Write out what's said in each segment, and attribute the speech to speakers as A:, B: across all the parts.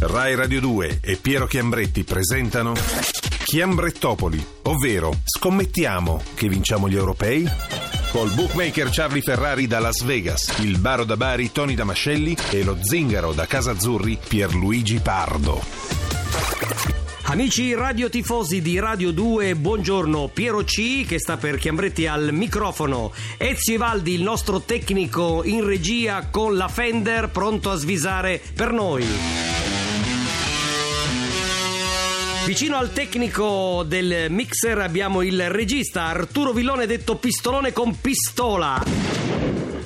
A: Rai Radio 2 e Piero Chiambretti presentano Chiambrettopoli, ovvero scommettiamo che vinciamo gli europei? Col bookmaker Charlie Ferrari da Las Vegas, il baro da Bari Tony Damascelli e lo zingaro da Casa Azzurri Pierluigi Pardo.
B: Amici radiotifosi di Radio 2, buongiorno. Piero C che sta per Chiambretti al microfono. Ezio Ivaldi, il nostro tecnico in regia con la Fender pronto a svisare per noi. Vicino al tecnico del mixer abbiamo il regista Arturo Villone detto pistolone con pistola.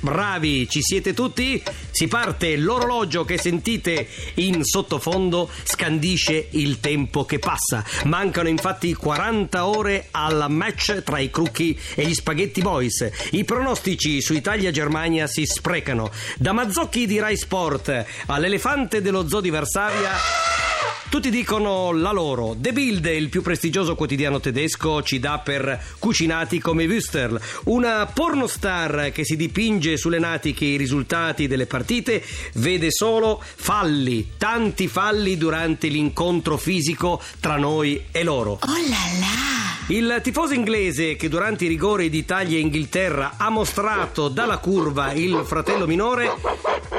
B: Bravi, ci siete tutti? Si parte, l'orologio che sentite in sottofondo scandisce il tempo che passa. Mancano infatti 40 ore al match tra i Crucchi e gli Spaghetti Boys. I pronostici su Italia-Germania si sprecano. Da Mazzocchi di Rai Sport all'elefante dello zoo di Varsavia tutti dicono la loro. The Bild, il più prestigioso quotidiano tedesco, ci dà per cucinati come Wüsterl, una pornostar che si dipinge sulle natiche i risultati delle partite, vede solo falli, tanti falli durante l'incontro fisico tra noi e loro.
C: Oh là là!
B: Il tifoso inglese che durante i rigori di Italia e Inghilterra ha mostrato dalla curva il fratello minore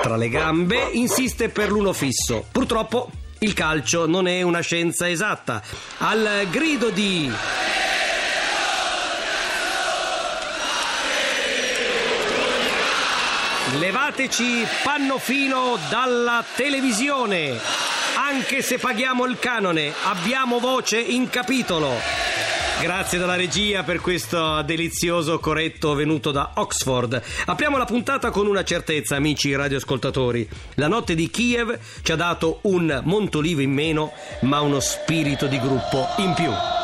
B: tra le gambe insiste per l'uno fisso. Purtroppo il calcio non è una scienza esatta. Al grido di Levateci Pannofino dalla televisione. Anche se paghiamo il canone, abbiamo voce in capitolo. Grazie dalla regia per questo delizioso corretto venuto da Oxford. Apriamo la puntata con una certezza, amici radioascoltatori. La notte di Kiev ci ha dato un Montolivo in meno, ma uno spirito di gruppo in più.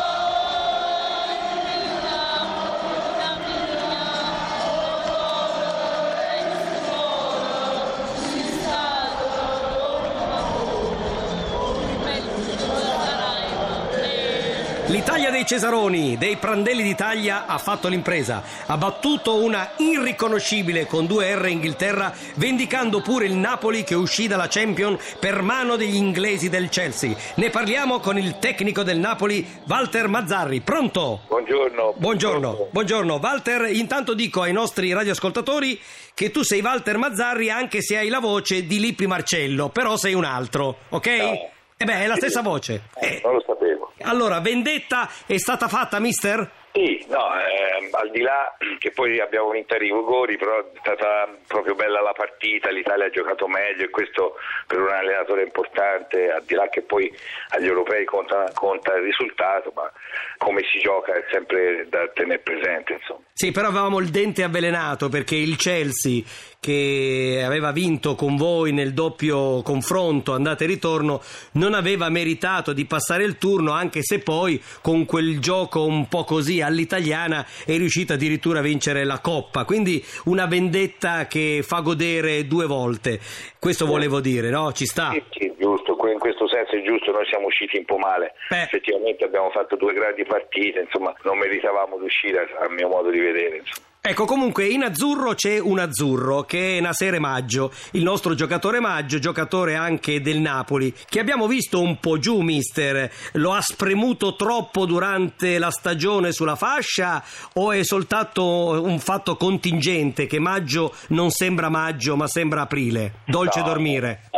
B: Cesaroni, dei Prandelli d'Italia, ha fatto l'impresa. Ha battuto una irriconoscibile con 2R Inghilterra, vendicando pure il Napoli che uscì dalla Champion per mano degli inglesi del Chelsea. Ne parliamo con il tecnico del Napoli, Walter Mazzarri. Pronto?
D: Buongiorno.
B: Buongiorno, buongiorno. Walter, intanto dico ai nostri radioascoltatori che tu sei Walter Mazzarri anche se hai la voce di Lippi Marcello, però sei un altro, ok?
D: No.
B: E beh, è la stessa voce. Eh.
D: Non lo sapevo.
B: Allora, vendetta è stata fatta, mister?
D: Sì, no, ehm, al di là che poi abbiamo vinto i rigori, però è stata proprio bella la partita, l'Italia ha giocato meglio e questo per un allenatore importante, al di là che poi agli europei conta, conta il risultato, ma come si gioca è sempre da tenere presente, insomma.
B: Sì, però avevamo il dente avvelenato perché il Chelsea che aveva vinto con voi nel doppio confronto andata e ritorno non aveva meritato di passare il turno anche se poi con quel gioco un po' così all'italiana è riuscito addirittura a vincere la coppa quindi una vendetta che fa godere due volte questo volevo dire no? ci sta
D: Sì, sì, giusto, in questo senso è giusto, noi siamo usciti un po' male,
B: Beh.
D: effettivamente abbiamo fatto due grandi partite, insomma non meritavamo di uscire a mio modo di vedere. Insomma.
B: Ecco, comunque in azzurro c'è un azzurro che è Nasere Maggio, il nostro giocatore Maggio, giocatore anche del Napoli, che abbiamo visto un po' giù, mister. Lo ha spremuto troppo durante la stagione sulla fascia o è soltanto un fatto contingente che Maggio non sembra maggio ma sembra aprile? Dolce
D: No,
B: dormire.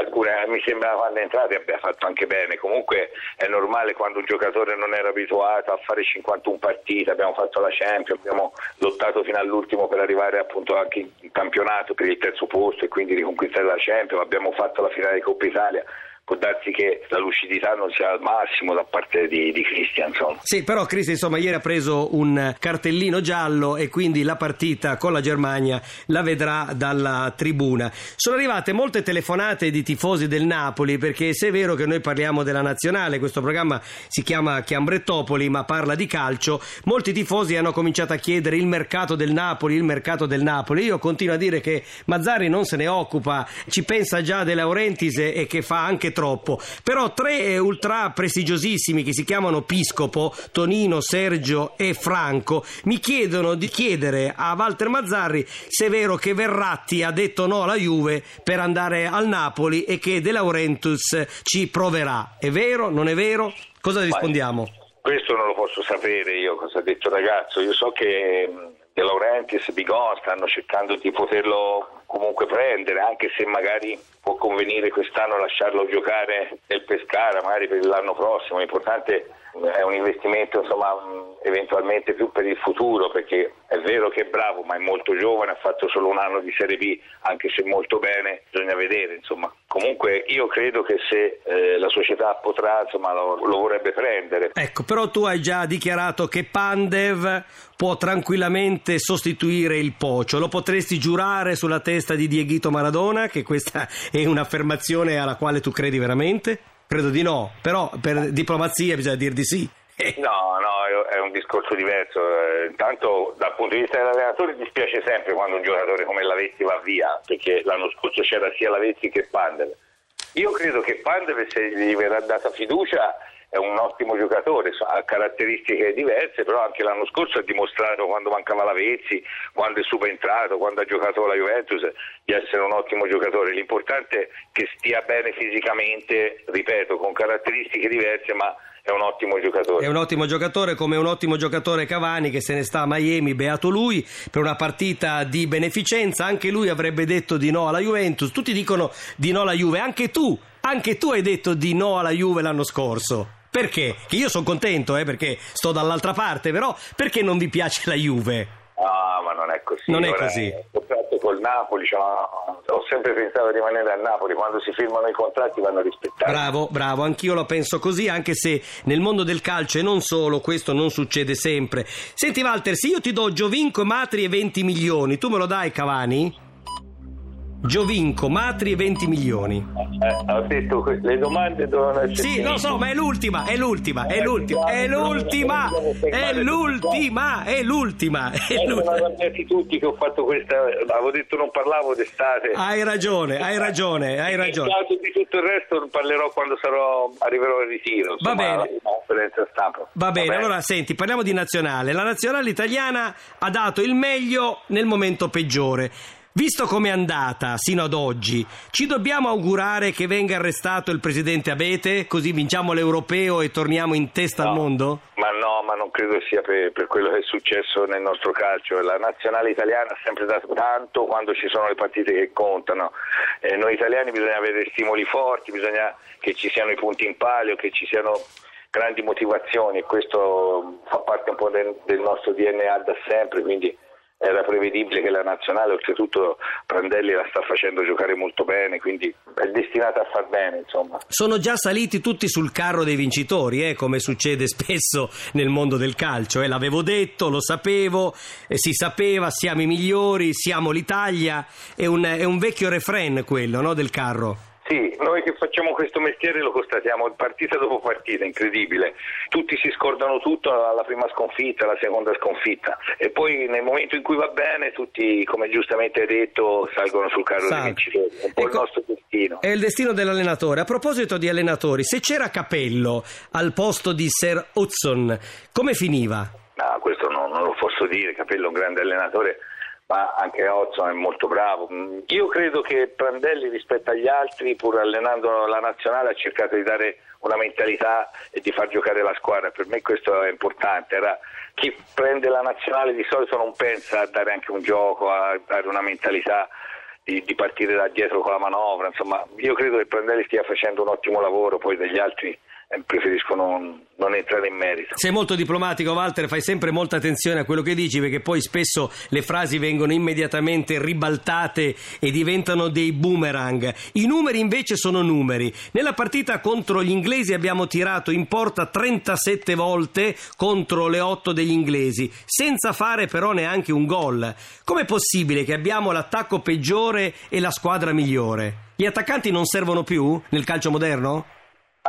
D: Alcune mi sembra quando è entrato abbia fatto anche bene, comunque è normale quando un giocatore non era abituato a fare 51 partite, abbiamo fatto la Champions, abbiamo lottato fino all'ultimo per arrivare appunto anche in campionato per il terzo posto e quindi riconquistare la Champions, abbiamo fatto la finale di Coppa Italia. Può darsi che la lucidità non sia al massimo da parte di, di Cristian.
B: Sì, però Cristian insomma ieri ha preso un cartellino giallo e quindi la partita con la Germania la vedrà dalla tribuna. Sono arrivate molte telefonate di tifosi del Napoli perché se è vero che noi parliamo della nazionale, questo programma si chiama Chiambrettopoli ma parla di calcio, molti tifosi hanno cominciato a chiedere il mercato del Napoli, il mercato del Napoli. Io continuo a dire che Mazzari non se ne occupa, ci pensa già De Laurentiis e che fa anche troppo. Però tre eh, ultra prestigiosissimi che si chiamano Piscopo, Tonino, Sergio e Franco, mi chiedono di chiedere a Walter Mazzarri se è vero che Verratti ha detto no alla Juve per andare al Napoli e che De Laurentiis ci proverà. È vero? Non è vero? Cosa rispondiamo?
D: Questo non lo posso sapere io cosa ha detto il ragazzo. Io so che De Laurentiis e Bigon stanno cercando di poterlo comunque prendere, anche se magari può convenire quest'anno lasciarlo giocare nel Pescara, magari per l'anno prossimo. L'importante è un investimento insomma, eventualmente più per il futuro, perché è vero che è bravo, ma è molto giovane, ha fatto solo un anno di Serie B, anche se molto bene, bisogna vedere. Insomma. Comunque io credo che se eh, la società potrà insomma, lo, lo vorrebbe prendere.
B: Ecco, però tu hai già dichiarato che Pandev può tranquillamente sostituire il Pocio. Lo potresti giurare sulla testa di Dieguito Maradona che questa è un'affermazione alla quale tu credi veramente? Credo di no, però per diplomazia bisogna dir di sì.
D: No, no, è un discorso diverso. Eh, intanto dal punto di vista dell'allenatore dispiace sempre quando un giocatore come Lavezzi va via, perché l'anno scorso c'era sia Lavezzi che Pandev. Io credo che Pandev se gli verrà data fiducia è un ottimo giocatore, ha caratteristiche diverse, però anche l'anno scorso ha dimostrato quando mancava Lavezzi, quando è subentrato, quando ha giocato la Juventus, di essere un ottimo giocatore. L'importante è che stia bene fisicamente, ripeto, con caratteristiche diverse, ma è un ottimo giocatore.
B: È un ottimo giocatore come un ottimo giocatore Cavani che se ne sta a Miami, beato lui, per una partita di beneficenza. Anche lui avrebbe detto di no alla Juventus. Tutti dicono di no alla Juve, anche tu, anche tu hai detto di no alla Juve l'anno scorso. Perché? Che io sono contento, eh, perché sto dall'altra parte, però perché non vi piace la Juve?
D: No, ma non è così.
B: Non è così.
D: Contratto col Napoli, cioè, ho sempre pensato di rimanere a Napoli, quando si firmano i contratti vanno rispettati.
B: Bravo, bravo, anch'io lo penso così, anche se nel mondo del calcio e non solo, questo non succede sempre. Senti Walter, se io ti do Giovinco, Matri e 20 milioni, tu me lo dai Cavani? Giovinco, Matri e 20 milioni.
D: Eh, ho detto que- le domande dovevano essere
B: Sì, lo so, ma è l'ultima, è l'ultima, è l'ultima, è l'ultima, è l'ultima, è l'ultima, è
D: Eh,
B: l'ultima.
D: tutti che ho fatto questa avevo detto non parlavo d'estate
B: Hai ragione, hai ragione, hai ragione.
D: In di tutto il resto parlerò quando sarò, arriverò al ritiro insomma,
B: Va bene. Va bene, allora senti, parliamo di nazionale. La nazionale italiana ha dato il meglio nel momento peggiore. Visto com'è andata sino ad oggi, ci dobbiamo augurare che venga arrestato il presidente Abete, così vinciamo l'europeo e torniamo in testa al
D: No.
B: mondo?
D: Ma no, ma non credo sia per, per quello che è successo nel nostro calcio. La nazionale italiana ha sempre dato tanto quando ci sono le partite che contano. Eh, noi italiani bisogna avere stimoli forti, bisogna che ci siano i punti in palio, che ci siano grandi motivazioni e questo fa parte un po' del, del nostro DNA da sempre, quindi era prevedibile che la nazionale, oltretutto Prandelli la sta facendo giocare molto bene, quindi è destinata a far bene, insomma.
B: Sono già saliti tutti sul carro dei vincitori, eh, come succede spesso nel mondo del calcio. eh. L'avevo detto, lo sapevo, eh, si sapeva, siamo i migliori, siamo l'Italia. È un, è un vecchio refrain quello no, del carro.
D: Sì, noi che facciamo questo mestiere lo constatiamo partita dopo partita, incredibile. Tutti si scordano tutto alla prima sconfitta, alla seconda sconfitta e poi nel momento in cui va bene tutti, come giustamente hai detto, salgono sul carro
B: Salve.
D: dei vincitori. È un po' il
B: Ecco,
D: nostro destino.
B: È il destino dell'allenatore. A proposito di allenatori, se c'era Capello al posto di Sir Hudson, come finiva?
D: No, questo non, non lo posso dire, Capello è un grande allenatore, ma anche Ozzo è molto bravo. Mm, Io credo che Prandelli rispetto agli altri, pur allenando la nazionale, ha cercato di dare una mentalità e di far giocare la squadra. Per me questo è importante. Era, chi prende la nazionale di solito non pensa a dare anche un gioco, a dare una mentalità. Di, di partire da dietro con la manovra, insomma, io credo che Prandelli stia facendo un ottimo lavoro, poi degli altri preferisco non, non entrare in merito.
B: Sei molto diplomatico, Walter, fai sempre molta attenzione a quello che dici perché poi spesso le frasi vengono immediatamente ribaltate e diventano dei boomerang. I numeri invece sono numeri. Nella partita contro gli inglesi abbiamo tirato in porta 37 volte contro le 8 degli inglesi, senza fare però neanche un gol. Com'è possibile che abbiamo l'attacco peggiore e la squadra migliore? Gli attaccanti non servono più nel calcio moderno?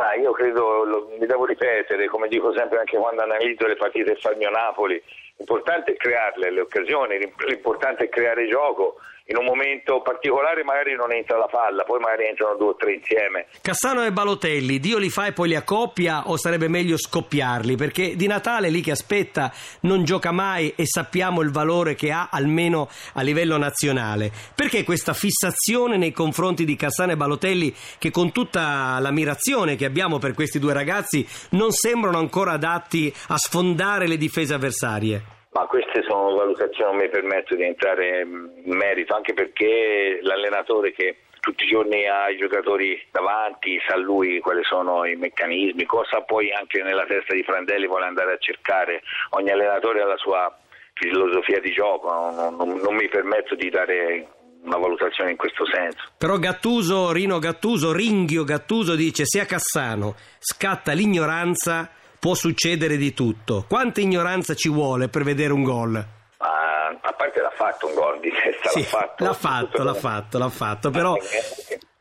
D: Ah, io credo, lo, mi devo ripetere, come dico sempre anche quando analizzo le partite del mio Napoli, l'importante è crearle le occasioni, l'importante è creare gioco in un momento particolare magari non entra la palla, poi magari entrano due o tre insieme.
B: Cassano e Balotelli, Dio li fa e poi li accoppia o sarebbe meglio scoppiarli? Perché di Natale lì che aspetta non gioca mai e sappiamo il valore che ha almeno a livello nazionale. Perché questa fissazione nei confronti di Cassano e Balotelli che con tutta l'ammirazione che abbiamo per questi due ragazzi non sembrano ancora adatti a sfondare le difese avversarie?
D: Ma queste sono valutazioni, non mi permetto di entrare in merito, anche perché l'allenatore che tutti i giorni ha i giocatori davanti, sa lui quali sono i meccanismi, cosa poi anche nella testa di Frandelli vuole andare a cercare. Ogni allenatore ha la sua filosofia di gioco, non, non, non mi permetto di dare una valutazione in questo senso.
B: Però Gattuso, Rino Gattuso, Ringhio Gattuso dice se a Cassano scatta l'ignoranza può succedere di tutto. Quanta ignoranza ci vuole per vedere un gol?
D: Ah, a parte l'ha fatto un gol di testa,
B: sì,
D: l'ha fatto.
B: L'ha fatto, l'ha fatto, l'ha fatto, però...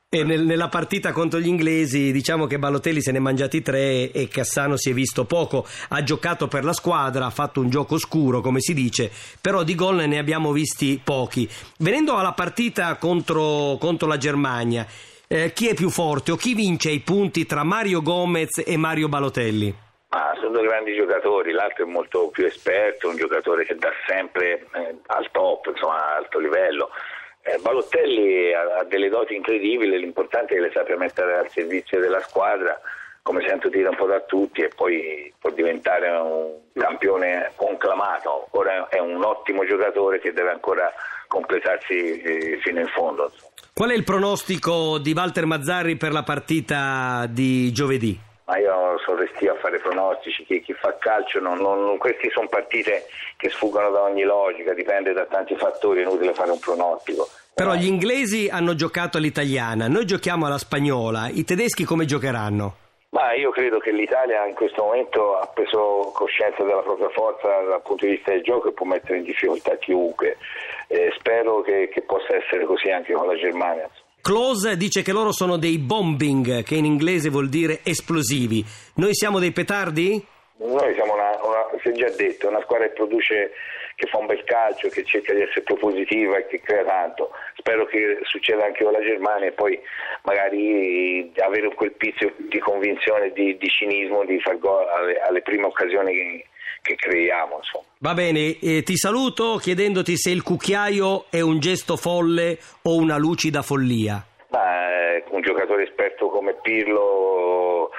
B: E nel, nella partita contro gli inglesi diciamo che Balotelli se ne è mangiati tre e Cassano si è visto poco, ha giocato per la squadra, ha fatto un gioco scuro come si dice, però di gol ne abbiamo visti pochi. Venendo alla partita contro, contro la Germania, eh, chi è più forte o chi vince i punti tra Mario Gomez e Mario Balotelli?
D: Ah, sono due grandi giocatori, l'altro è molto più esperto, un giocatore che dà sempre eh, al top, insomma, a alto livello. Eh, Balotelli ha, ha, delle doti incredibili, l'importante è che le sappia mettere al servizio della squadra, come sento dire un po' da tutti, e poi può diventare un campione conclamato. Ora è un ottimo giocatore che deve ancora completarsi eh, fino in fondo.
B: Qual è il pronostico di Walter Mazzarri per la partita di giovedì?
D: Ma io sono restio a fare pronostici, chi, chi fa calcio, non, non, queste sono partite che sfuggono da ogni logica, dipende da tanti fattori, è inutile fare un pronostico.
B: Però gli inglesi hanno giocato all'italiana, noi giochiamo alla spagnola, i tedeschi come giocheranno?
D: Ma io credo che l'Italia in questo momento ha preso coscienza della propria forza dal punto di vista del gioco e può mettere in difficoltà chiunque. Eh, spero che, che, possa essere così anche con la Germania.
B: Close dice che loro sono dei bombing, che in inglese vuol dire esplosivi. Noi siamo dei petardi?
D: Noi siamo una, una si è già detto, una squadra che produce, che fa un bel calcio, che cerca di essere propositiva e che crea tanto. Spero che succeda anche con la Germania e poi magari avere quel pizzo di convinzione, di, di cinismo, di far gol alle, alle prime occasioni che, che creiamo. Insomma.
B: Va bene, eh, ti saluto chiedendoti se il cucchiaio è un gesto folle o una lucida follia.
D: Ma, eh, un giocatore esperto come Pirlo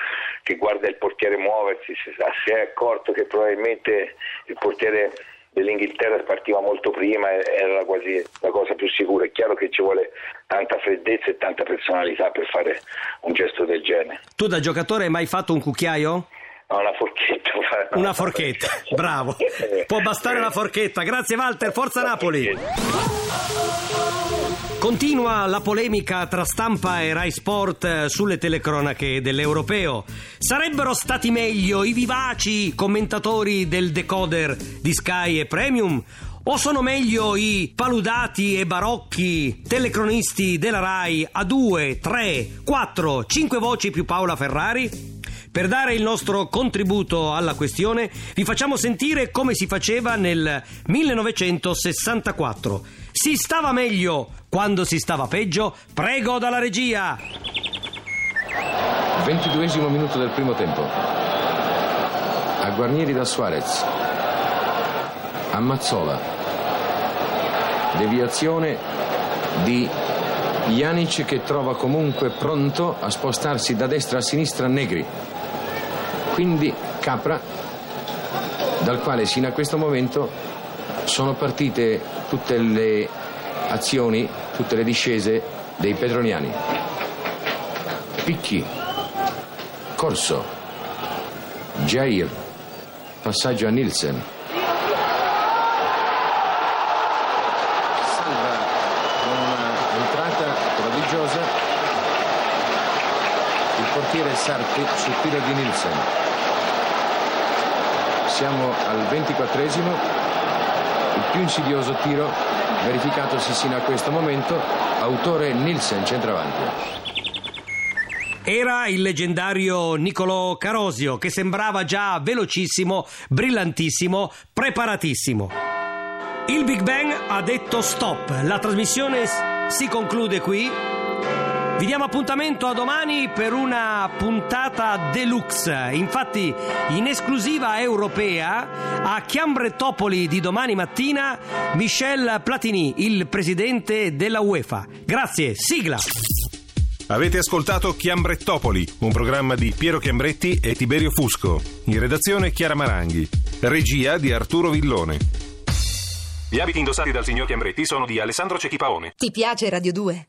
D: che guarda il portiere muoversi, si, è accorto che probabilmente il portiere dell'Inghilterra partiva molto prima era quasi la cosa più sicura. È chiaro che ci vuole tanta freddezza e tanta personalità per fare un gesto del genere.
B: Tu da giocatore hai mai fatto un cucchiaio?
D: Una forchetta.
B: Una forchetta, bravo. Può bastare la forchetta. Grazie Walter, forza Napoli. Continua la polemica tra stampa e Rai Sport sulle telecronache dell'Europeo. Sarebbero stati meglio i vivaci commentatori del decoder di Sky e Premium? O sono meglio i paludati e barocchi telecronisti della Rai a due, tre, quattro, cinque voci più Paola Ferrari? Per dare il nostro contributo alla questione, vi facciamo sentire come si faceva nel 1964. Si stava meglio quando si stava peggio? Prego dalla regia!
E: 22 minuto del primo tempo. A Guarnieri da Suarez. A Mazzola. Deviazione di Janic che trova comunque pronto a spostarsi da destra a sinistra Negri. Quindi Capra, dal quale sino a questo momento sono partite tutte le azioni, tutte le discese dei pedroniani. Picchi, Corso, Jair. Passaggio a Nielsen. Salva con un'entrata prodigiosa il portiere Sarti sul tiro di Nielsen. Siamo al 24esimo, il più insidioso tiro verificatosi sino a questo momento, autore Nielsen, centravanti.
B: Era il leggendario Niccolò Carosio che sembrava già velocissimo, brillantissimo, preparatissimo. Il Big Bang ha detto stop, la trasmissione si conclude qui. Vi diamo appuntamento a domani per una puntata deluxe. Infatti, in esclusiva europea, a Chiambretopoli di domani mattina, Michel Platini, il presidente della UEFA. Grazie, sigla!
A: Avete ascoltato Chiambrettopoli, un programma di Piero Chiambretti e Tiberio Fusco. In redazione Chiara Maranghi. Regia di Arturo Villone. Gli abiti indossati dal signor Chiambretti sono di Alessandro Cecchipaone.
C: Ti piace Radio 2?